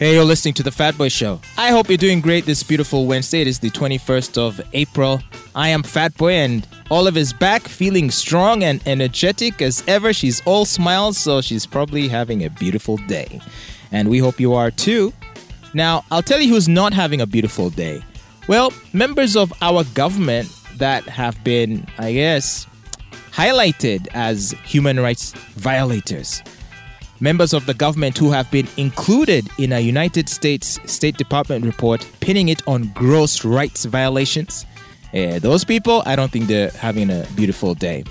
Hey, you're listening to the Fat Boy Show. I hope you're doing great this beautiful Wednesday. It is the 21st of April. I am Fat Boy, and Olive is back, feeling strong and energetic as ever. She's all smiles, so she's probably having a beautiful day. And we hope you are too. Now, I'll tell you who's not having a beautiful day. Well, members of our government that have been, I guess, highlighted as human rights violators members of the government who have been included in a United States State Department report pinning it on gross rights violations. Uh, those people, I don't think they're having a beautiful day.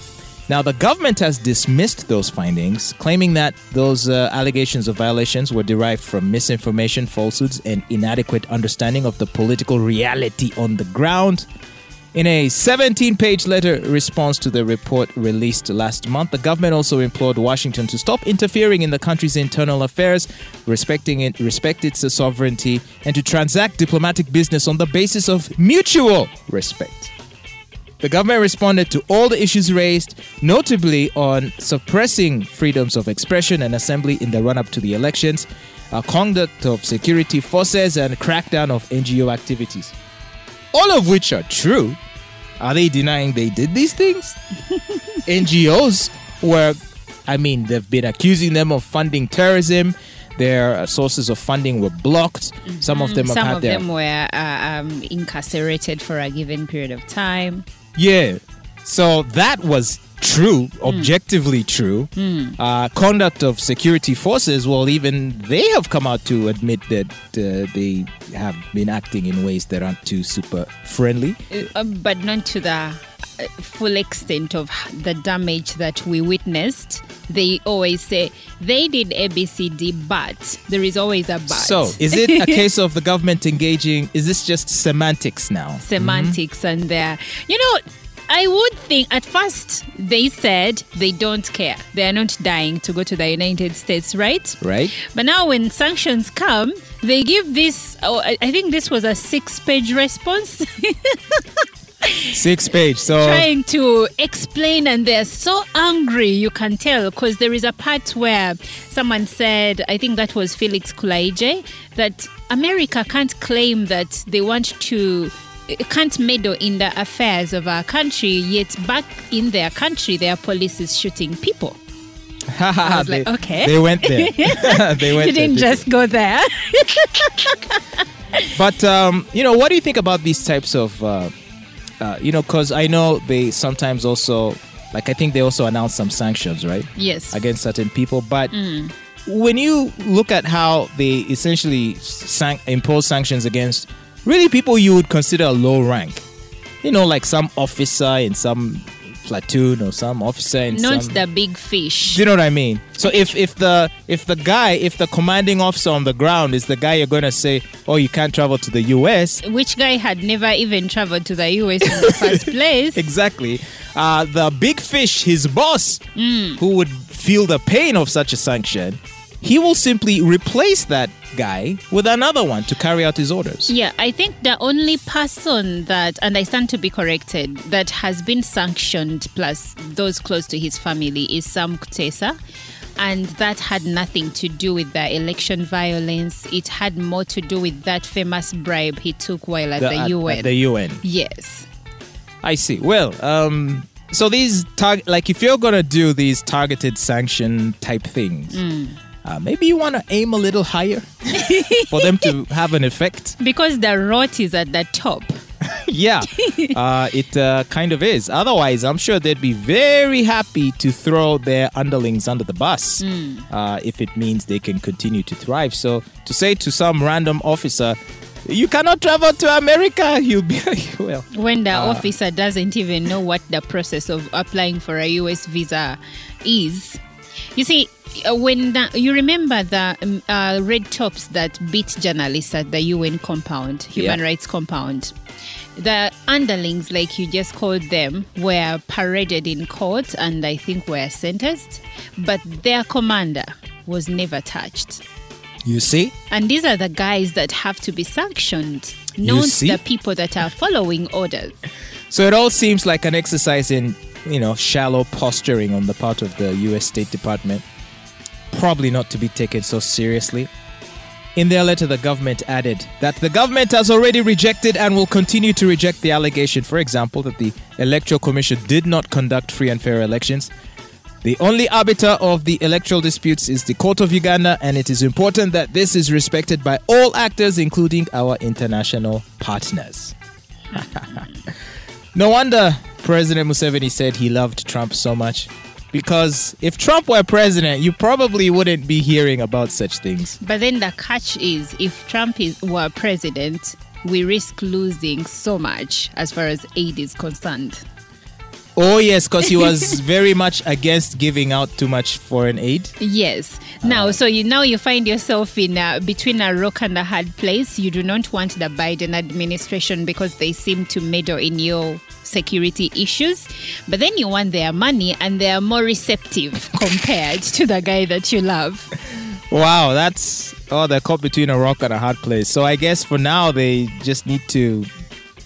Now, the government has dismissed those findings, claiming that those uh, allegations of violations were derived from misinformation, falsehoods, and inadequate understanding of the political reality on the ground. In a 17 page letter response to the report released last month, the government also implored Washington to stop interfering in the country's internal affairs, respecting it, respect its sovereignty, and to transact diplomatic business on the basis of mutual respect. The government responded to all the issues raised, notably on suppressing freedoms of expression and assembly in the run up to the elections, uh, conduct of security forces, and crackdown of NGO activities all of which are true. Are they denying they did these things? NGOs were, I mean, they've been accusing them of funding terrorism. Their uh, sources of funding were blocked. Some of them have Some of their them were uh, um, incarcerated for a given period of time. Yeah. So that was true, objectively true. Uh, conduct of security forces, well, even they have come out to admit that uh, they have been acting in ways that aren't too super friendly. Uh, but not to the uh, full extent of the damage that we witnessed. They always say they did ABCD, but there is always a but. So, is it a case of the government engaging? Is this just semantics now? semantics and there. You know, I would think at first they said they don't care. They are not dying to go to the United States, right? Right? But now when sanctions come, they give this. Oh, I I think this was a six-page response Six page. So, trying to explain, and they're so angry. You can tell because there is a part where someone said, I think that was Felix Kulayigye, that America can't claim that they want to. Can't meddle in the affairs of our country, yet back in their country, their police is shooting people. I was they, like, okay. They went there. they went You didn't there. just go there. But um, you know, what do you think about these types of, uh, uh, you know, because I know they sometimes also, like I think they also announce some sanctions, right, yes. against certain people. But Mm. when you look at how they essentially san- impose sanctions against really people you would consider a low rank, you know, like some officer in some platoon or some officer in Not some. the big fish. Do you know what I mean? So if if the if the guy if the commanding officer on the ground is the guy you're gonna say, oh, you can't travel to the U.S. which guy had never even traveled to the US in the first place. Exactly. Uh, the big fish, his boss, who would feel the pain of such a sanction, he will simply replace that guy with another one to carry out his orders. Yeah, I think the only person that, and I stand to be corrected, that has been sanctioned plus those close to his family is Sam Kutesa. And that had nothing to do with the election violence. It had more to do with that famous bribe he took while at the, at- UN. at the UN. yes. I see. Well, um, so these target, like if you're gonna do these targeted sanction type things, uh, maybe you want to aim a little higher for them to have an effect. Because the rot is at the top. yeah, uh, it uh, kind of is. Otherwise, I'm sure they'd be very happy to throw their underlings under the bus uh, if it means they can continue to thrive. So to say to some random officer, you cannot travel to America, you'll be well. when the Ah. officer doesn't even know what the process of applying for a US visa is. You see, uh, when the, you remember the um, uh, red tops that beat journalists at the UN compound, human Yeah. rights compound, the underlings, like you just called them, were paraded in court and I think were sentenced, but their commander was never touched. You see? And these are the guys that have to be sanctioned, not the people that are following orders. So it all seems like an exercise in, you know, shallow posturing on the part of the US State Department. Probably not to be taken so seriously. In their letter, the government added that the government has already rejected and will continue to reject the allegation, for example, that the Electoral Commission did not conduct free and fair elections. The only arbiter of the electoral disputes is the Court of Uganda, and it is important that this is respected by all actors, including our international partners. no wonder President Museveni said he loved Trump so much. Because if Trump were president, you probably wouldn't be hearing about such things. But then the catch is if Trump is, were president, we risk losing so much as far as aid is concerned. Oh, yes, because he was very much against giving out too much foreign aid. Yes. Now, uh, so you now you find yourself in a, between a rock and a hard place. You do not want the Biden administration because they seem to meddle in your security issues, but then you want their money and they are more receptive compared to the guy that you love. Wow, that's oh, they're caught between a rock and a hard place. So I guess for now they just need to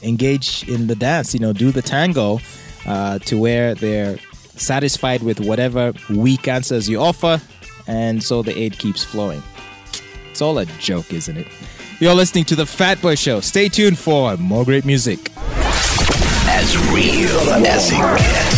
engage in the dance, you know, do the tango uh, to where they're satisfied with whatever weak answers you offer, and so the aid keeps flowing. It's all a joke, isn't it? You're listening to the Fat Boy Show. Stay tuned for more great music. As real as it gets.